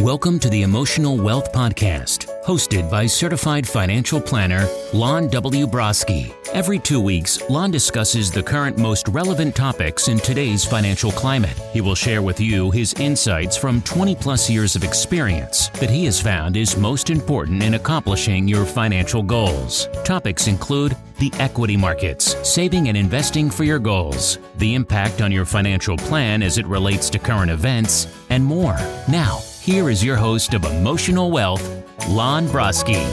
Welcome to the Emotional Wealth Podcast, hosted by certified financial planner Lon W. Broski. Every two weeks, Lon discusses the current most relevant topics in today's financial climate. He will share with you his insights from 20 plus years of experience that he has found is most important in accomplishing your financial goals. Topics include the equity markets, saving and investing for your goals, the impact on your financial plan as it relates to current events, and more. Now, here is your host of Emotional Wealth, Lon Broski.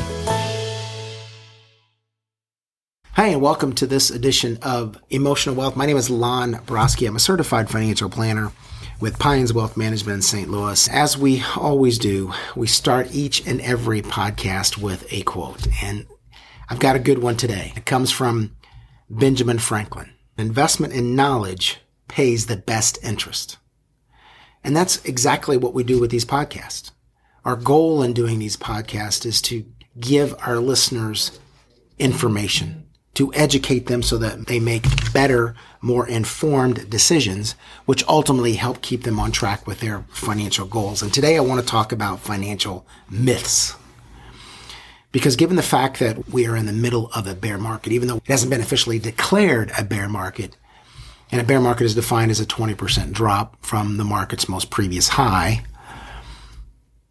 Hi, and welcome to this edition of Emotional Wealth. My name is Lon Broski. I'm a certified financial planner with Pines Wealth Management in St. Louis. As we always do, we start each and every podcast with a quote. And I've got a good one today. It comes from Benjamin Franklin. Investment in knowledge pays the best interest. And that's exactly what we do with these podcasts. Our goal in doing these podcasts is to give our listeners information, to educate them so that they make better, more informed decisions, which ultimately help keep them on track with their financial goals. And today I want to talk about financial myths. Because given the fact that we are in the middle of a bear market, even though it hasn't been officially declared a bear market, and a bear market is defined as a 20% drop from the market's most previous high.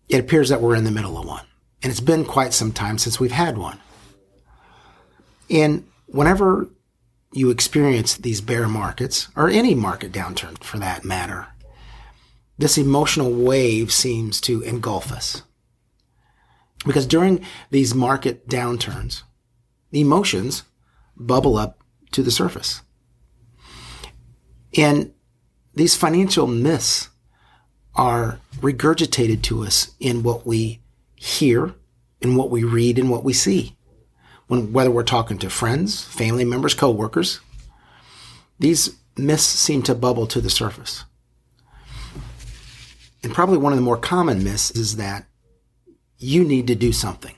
It appears that we're in the middle of one. And it's been quite some time since we've had one. And whenever you experience these bear markets, or any market downturn for that matter, this emotional wave seems to engulf us. Because during these market downturns, emotions bubble up to the surface. And these financial myths are regurgitated to us in what we hear, in what we read, and what we see. When, whether we're talking to friends, family members, coworkers, these myths seem to bubble to the surface. And probably one of the more common myths is that you need to do something.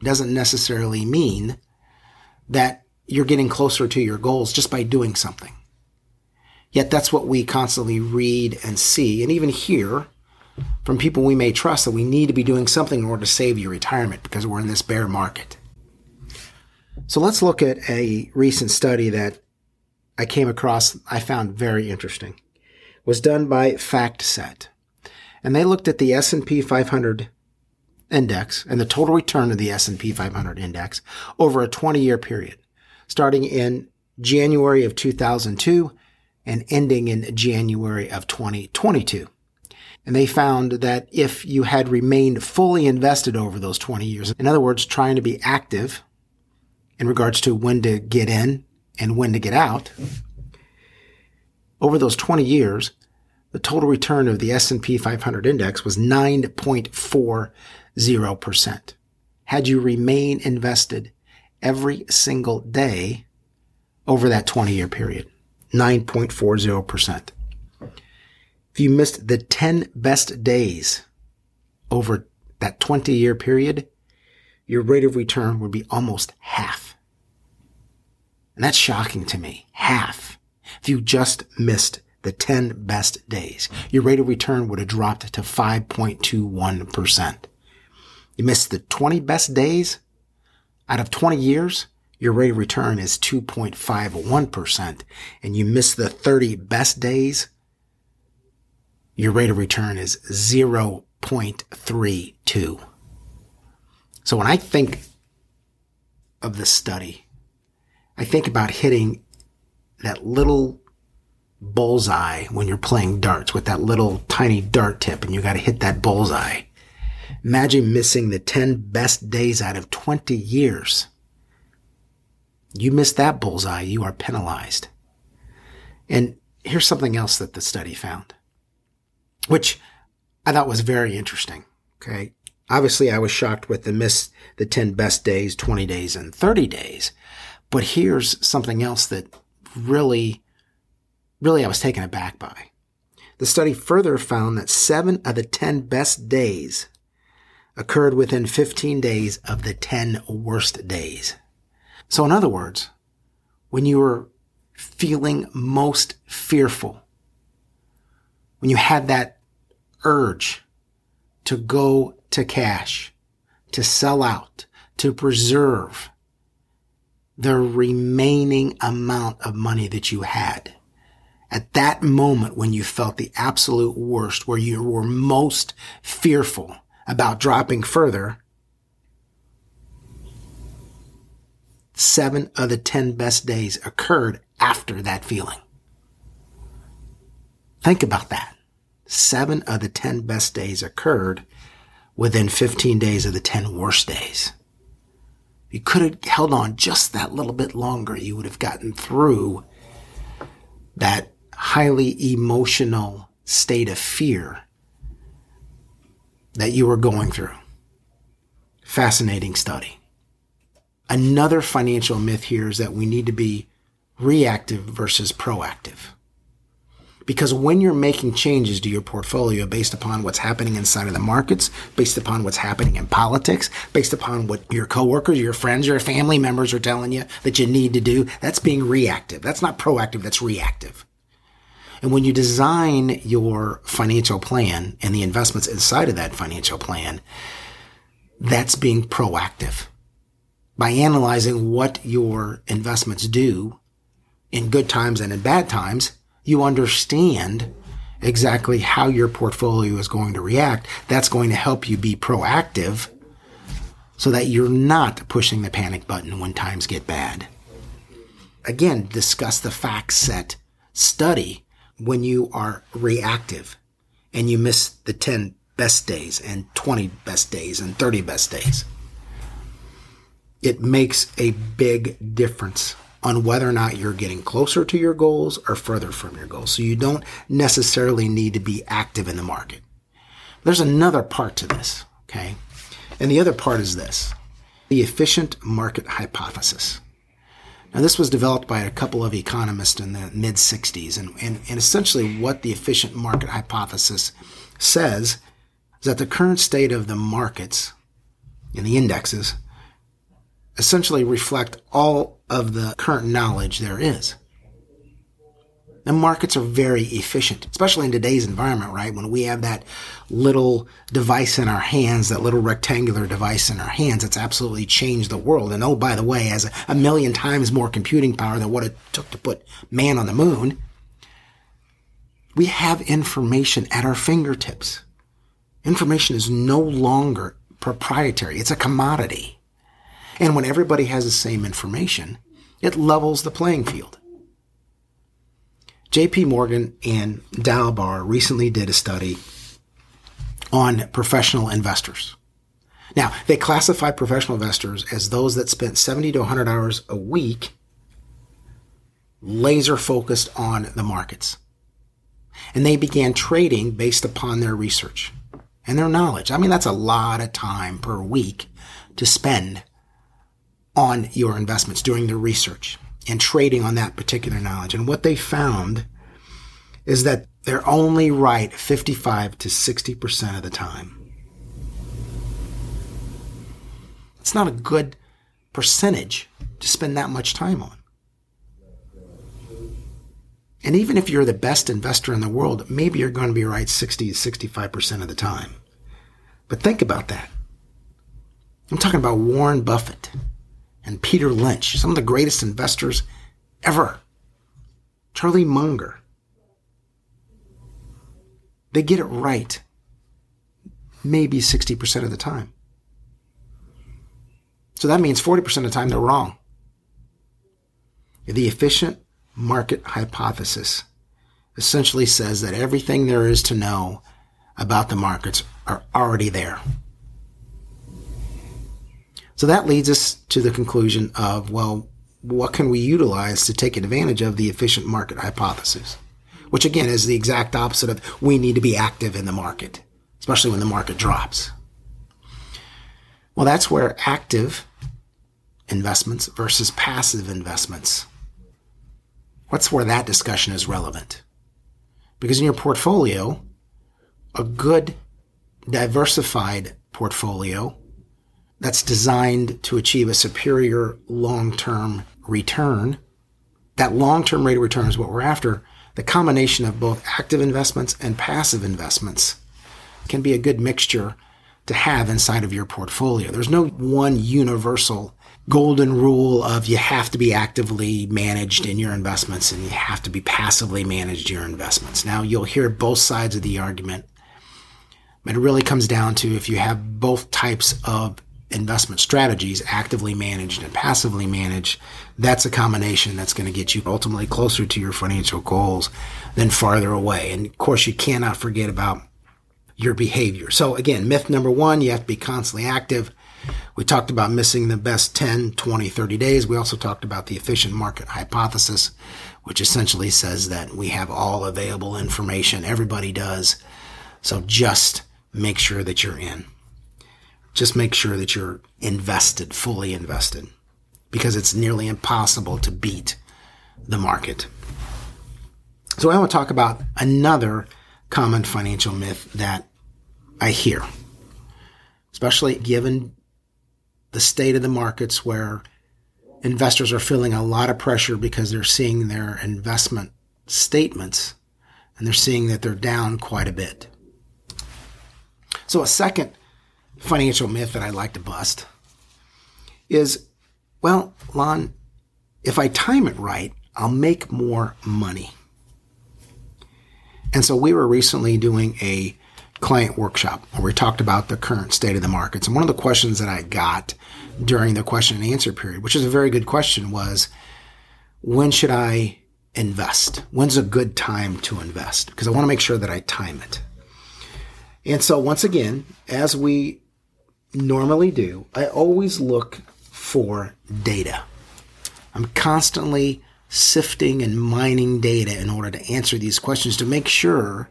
It doesn't necessarily mean that you're getting closer to your goals just by doing something. Yet that's what we constantly read and see and even hear from people we may trust that we need to be doing something in order to save your retirement because we're in this bear market. So let's look at a recent study that I came across I found very interesting. It was done by FactSet. And they looked at the S&P 500 index and the total return of the S&P 500 index over a 20-year period, starting in January of 2002 and ending in January of 2022. And they found that if you had remained fully invested over those 20 years, in other words, trying to be active in regards to when to get in and when to get out, over those 20 years, the total return of the S&P 500 index was 9.40%. Had you remained invested every single day over that 20 year period. 9.40%. If you missed the 10 best days over that 20 year period, your rate of return would be almost half. And that's shocking to me. Half. If you just missed the 10 best days, your rate of return would have dropped to 5.21%. You missed the 20 best days out of 20 years, your rate of return is 2.51%, and you miss the 30 best days, your rate of return is 0.32. So when I think of this study, I think about hitting that little bullseye when you're playing darts with that little tiny dart tip and you got to hit that bullseye. Imagine missing the 10 best days out of 20 years. You miss that bullseye, you are penalized. And here's something else that the study found, which I thought was very interesting. Okay. Obviously, I was shocked with the miss the 10 best days, 20 days, and 30 days. But here's something else that really, really I was taken aback by. The study further found that seven of the 10 best days occurred within 15 days of the 10 worst days. So, in other words, when you were feeling most fearful, when you had that urge to go to cash, to sell out, to preserve the remaining amount of money that you had. At that moment when you felt the absolute worst, where you were most fearful about dropping further, seven of the 10 best days occurred after that feeling. Think about that. Seven of the 10 best days occurred within 15 days of the 10 worst days. You could have held on just that little bit longer, you would have gotten through that highly emotional state of fear that you were going through. Fascinating study. Another financial myth here is that we need to be reactive versus proactive. Because when you're making changes to your portfolio based upon what's happening inside of the markets, based upon what's happening in politics, based upon what your coworkers, your friends, your family members are telling you that you need to do, that's being reactive. That's not proactive, that's reactive. And when you design your financial plan and the investments inside of that financial plan, that's being proactive by analyzing what your investments do in good times and in bad times, you understand exactly how your portfolio is going to react. That's going to help you be proactive so that you're not pushing the panic button when times get bad. Again, discuss the FactSet study when you are reactive and you miss the 10 best days and 20 best days and 30 best days. It makes a big difference on whether or not you're getting closer to your goals or further from your goals. So you don't necessarily need to be active in the market. There's another part to this, okay? And the other part is this the efficient market hypothesis. Now, this was developed by a couple of economists in the mid 60s. And, and, and essentially, what the efficient market hypothesis says is that the current state of the markets and the indexes essentially reflect all of the current knowledge there is. The markets are very efficient, especially in today's environment, right? When we have that little device in our hands, that little rectangular device in our hands, it's absolutely changed the world. And oh, by the way, has a, a million times more computing power than what it took to put man on the moon. We have information at our fingertips. Information is no longer proprietary. It's a commodity. And when everybody has the same information, it levels the playing field. JP Morgan and Dalbar recently did a study on professional investors. Now, they classify professional investors as those that spent 70 to 100 hours a week laser focused on the markets. And they began trading based upon their research and their knowledge. I mean, that's a lot of time per week to spend on your investments, doing the research and trading on that particular knowledge. And what they found is that they're only right 55 to 60% of the time. It's not a good percentage to spend that much time on. And even if you're the best investor in the world, maybe you're going to be right 60 to 65% of the time. But think about that. I'm talking about Warren Buffett and Peter Lynch, some of the greatest investors ever. Charlie Munger. They get it right maybe 60% of the time. So that means 40% of the time they're wrong. The efficient market hypothesis essentially says that everything there is to know about the markets are already there. So that leads us to the conclusion of, well, what can we utilize to take advantage of the efficient market hypothesis? Which again is the exact opposite of we need to be active in the market, especially when the market drops. Well, that's where active investments versus passive investments. What's where that discussion is relevant? Because in your portfolio, a good diversified portfolio that's designed to achieve a superior long-term return. That long-term rate of return is what we're after. The combination of both active investments and passive investments can be a good mixture to have inside of your portfolio. There's no one universal golden rule of you have to be actively managed in your investments and you have to be passively managed your investments. Now you'll hear both sides of the argument, but it really comes down to if you have both types of investment strategies, actively managed and passively managed, that's a combination that's going to get you ultimately closer to your financial goals than farther away. And of course, you cannot forget about your behavior. So again, myth number one, you have to be constantly active. We talked about missing the best 10, 20, 30 days. We also talked about the efficient market hypothesis, which essentially says that we have all available information. Everybody does. So just make sure that you're in. Just make sure that you're invested, fully invested, because it's nearly impossible to beat the market. So I want to talk about another common financial myth that I hear, especially given the state of the markets where investors are feeling a lot of pressure because they're seeing their investment statements and they're seeing that they're down quite a bit. So, a second financial myth that I like to bust is well, Lon, if I time it right, I'll make more money. And so we were recently doing a client workshop where we talked about the current state of the markets. And one of the questions that I got during the question and answer period, which is a very good question, was when should I invest? When's a good time to invest? Because I want to make sure that I time it. And so once again, as we normally do, I always look for data. I'm constantly sifting and mining data in order to answer these questions to make sure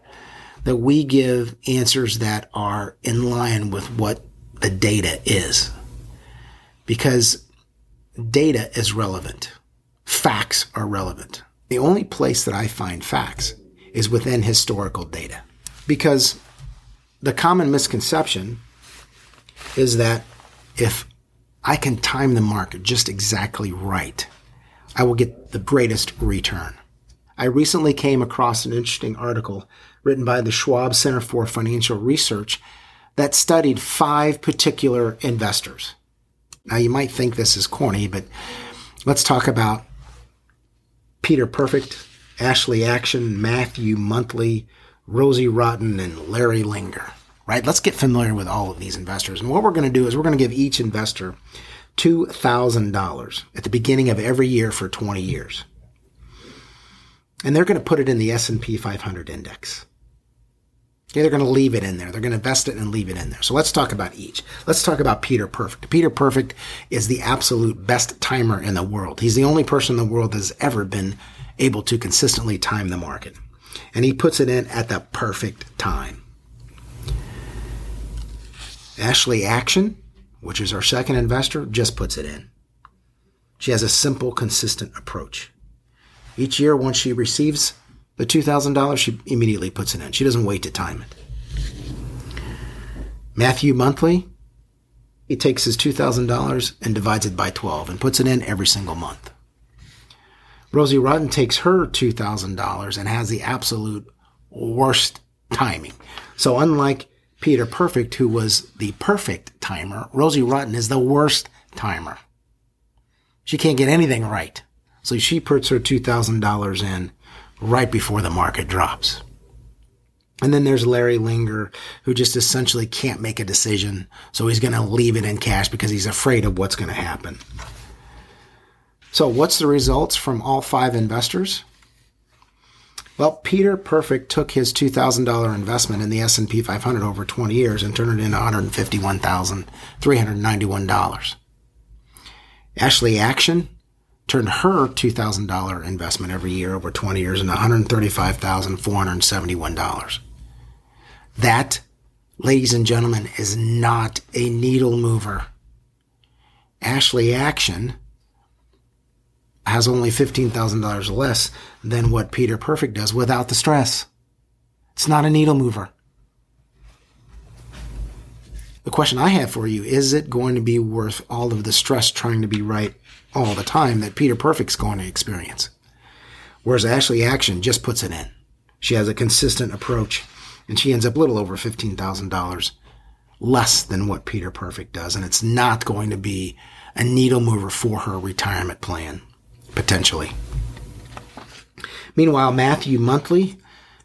that we give answers that are in line with what the data is. Because data is relevant. Facts are relevant. The only place that I find facts is within historical data. Because the common misconception is that if I can time the market just exactly right, I will get the greatest return. I recently came across an interesting article written by the Schwab Center for Financial Research that studied five particular investors. Now, you might think this is corny, but let's talk about Peter Perfect, Ashley Action, Matthew Monthly, Rosie Rotten, and Larry Linger right? Let's get familiar with all of these investors. And what we're going to do is we're going to give each investor $2,000 at the beginning of every year for 20 years. And they're going to put it in the S&P 500 index. Okay, they're going to leave it in there. They're going to invest it and leave it in there. So let's talk about each. Let's talk about Peter Perfect. Peter Perfect is the absolute best timer in the world. He's the only person in the world that's ever been able to consistently time the market. And he puts it in at the perfect time. Ashley Action, which is our second investor, just puts it in. She has a simple, consistent approach. Each year, once she receives the $2,000, she immediately puts it in. She doesn't wait to time it. Matthew Monthly, he takes his $2,000 and divides it by 12 and puts it in every single month. Rosie Rotten takes her $2,000 and has the absolute worst timing. So unlike Peter Perfect, who was the perfect timer, Rosie Rotten is the worst timer. She can't get anything right. So she puts her $2,000 in right before the market drops. And then there's Larry Linger, who just essentially can't make a decision. So he's going to leave it in cash because he's afraid of what's going to happen. So what's the results from all five investors? Well, Peter Perfect took his $2,000 investment in the S&P 500 over 20 years and turned it into $151,391. Ashley Action turned her $2,000 investment every year over 20 years into $135,471. That, ladies and gentlemen, is not a needle mover. Ashley Action has only $15,000 less than what Peter Perfect does without the stress. It's not a needle mover. The question I have for you is it going to be worth all of the stress trying to be right all the time that Peter Perfect's going to experience? Whereas Ashley Action just puts it in. She has a consistent approach And she ends up a little over $15,000 less than what Peter Perfect does. And it's not going to be a needle mover for her retirement plan, potentially. Meanwhile, Matthew Monthly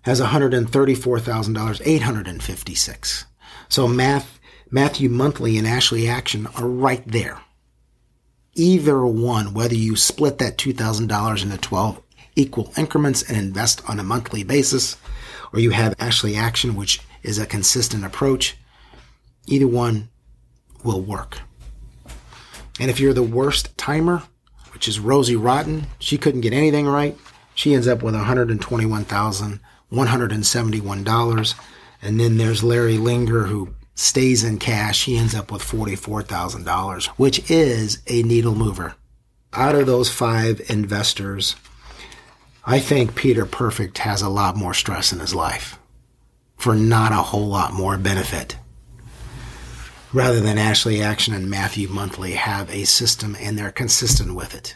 has $134,000, 856. So Math, Matthew Monthly and Ashley Action are right there. Either one, whether you split that $2,000 into 12 equal increments and invest on a monthly basis, or you have Ashley Action, which is a consistent approach, either one will work. And if you're the worst timer, which is Rosie Rotten, she couldn't get anything right. She ends up with $121,171. And then there's Larry Linger, who stays in cash. He ends up with $44,000, which is a needle mover. Out of those five investors, I think Peter Perfect has a lot more stress in his life for not a whole lot more benefit. Rather than Ashley Action and Matthew Monthly have a system and they're consistent with it.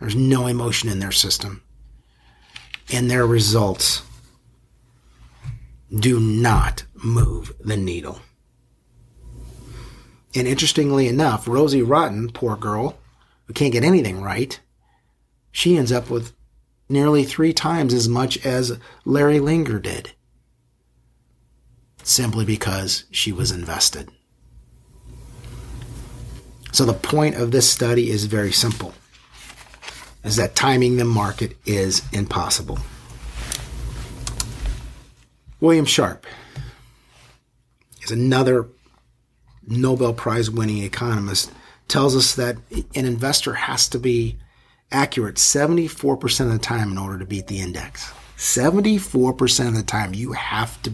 There's no emotion in their system and their results do not move the needle. And interestingly enough, Rosie Rotten, poor girl, who can't get anything right, she ends up with nearly three times as much as Larry Linger did. Simply because she was invested. So the point of this study is very simple is that timing the market is impossible. William Sharpe is another Nobel Prize winning economist, tells us that an investor has to be accurate 74% of the time in order to beat the index. 74% of the time, you have to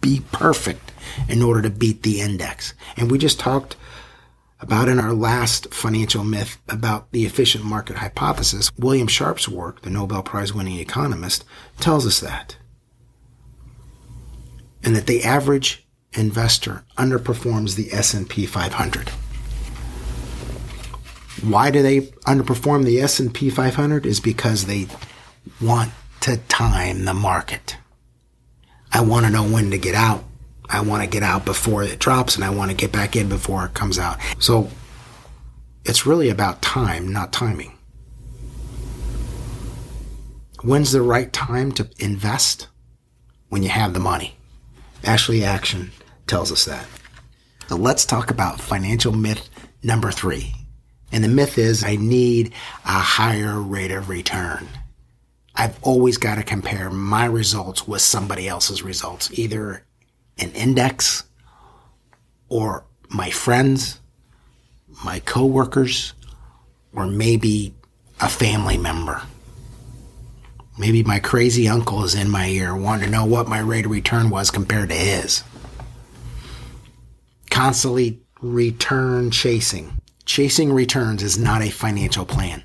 be perfect in order to beat the index. And we just talked about in our last financial myth about the efficient market hypothesis, William Sharpe's work, the Nobel Prize winning economist, tells us that. And that the average investor underperforms the S&P 500. Why do they underperform the S&P 500 is because they want to time the market. I want to know when to get out I want to get out before it drops and I want to get back in before it comes out. So it's really about time, not timing. When's the right time to invest? When you have the money. Ashley Action tells us that. So let's talk about financial myth number three. And the myth is I need a higher rate of return. I've always got to compare my results with somebody else's results, either an index or my friends, my coworkers, or maybe a family member. Maybe my crazy uncle is in my ear wanting to know what my rate of return was compared to his. Constantly return chasing. Chasing returns is not a financial plan.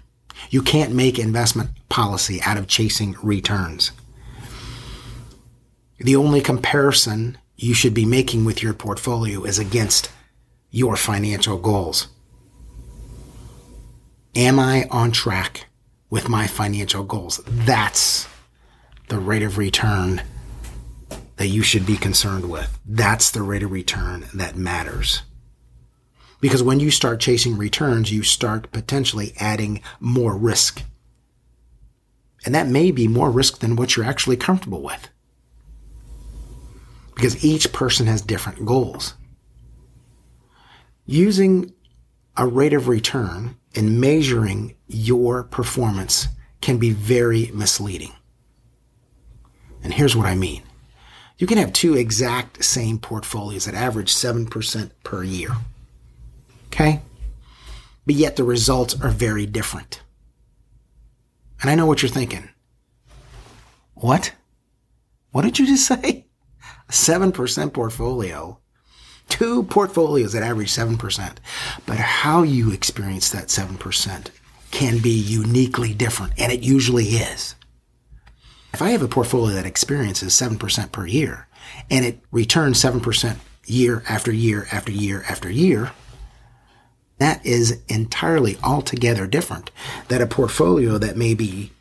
You can't make investment policy out of chasing returns. The only comparison you should be making with your portfolio is against your financial goals. Am I on track with my financial goals? That's the rate of return that you should be concerned with. That's the rate of return that matters. Because when you start chasing returns, you start potentially adding more risk. And that may be more risk than what you're actually comfortable with because each person has different goals. Using a rate of return and measuring your performance can be very misleading. And here's what I mean. You can have two exact same portfolios that average 7% per year. Okay? But yet the results are very different. And I know what you're thinking. What? What did you just say? 7% portfolio, two portfolios that average 7%. But how you experience that 7% can be uniquely different, and it usually is. If I have a portfolio that experiences 7% per year and it returns 7% year after year after year after year, that is entirely altogether different than a portfolio that maybe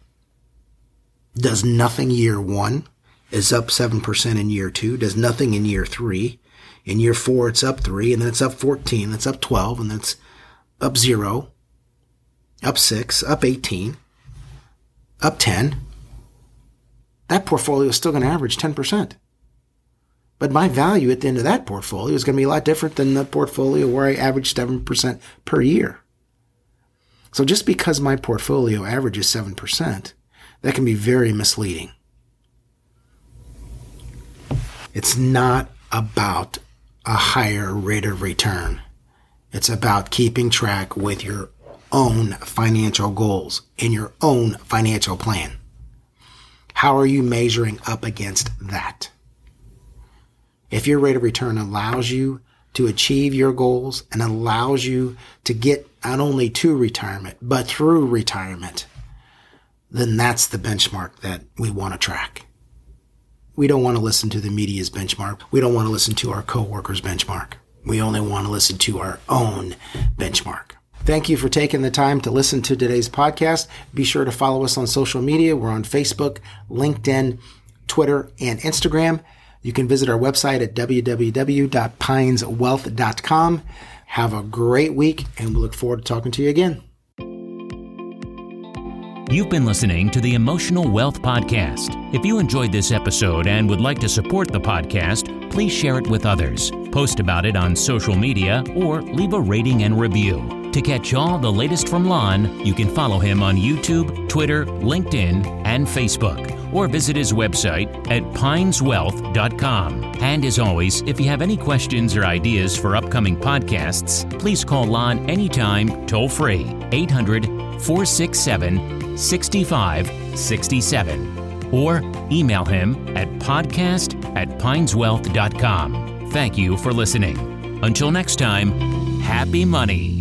does nothing year one is up 7% in year two, does nothing in year three. In year four, it's up three, and then it's up 14, that's up 12, and that's up zero, up six, up 18, up 10. That portfolio is still going to average 10%. But my value at the end of that portfolio is going to be a lot different than the portfolio where I average 7% per year. So just because my portfolio averages 7%, that can be very misleading. It's not about a higher rate of return. It's about keeping track with your own financial goals and your own financial plan. How are you measuring up against that? If your rate of return allows you to achieve your goals and allows you to get not only to retirement, but through retirement, then that's the benchmark that we want to track. We don't want to listen to the media's benchmark. We don't want to listen to our coworkers' benchmark. We only want to listen to our own benchmark. Thank you for taking the time to listen to today's podcast. Be sure to follow us on social media. We're on Facebook, LinkedIn, Twitter, and Instagram. You can visit our website at www.pineswealth.com. Have a great week, and we look forward to talking to you again. You've been listening to the Emotional Wealth Podcast. If you enjoyed this episode and would like to support the podcast, please share it with others, post about it on social media, or leave a rating and review. To catch all the latest from Lon, you can follow him on YouTube, Twitter, LinkedIn, and Facebook or visit his website at pineswealth.com. And as always, if you have any questions or ideas for upcoming podcasts, please call Lon anytime toll free 800 467 6567 or email him at podcast at pineswealth.com. Thank you for listening. Until next time, happy money.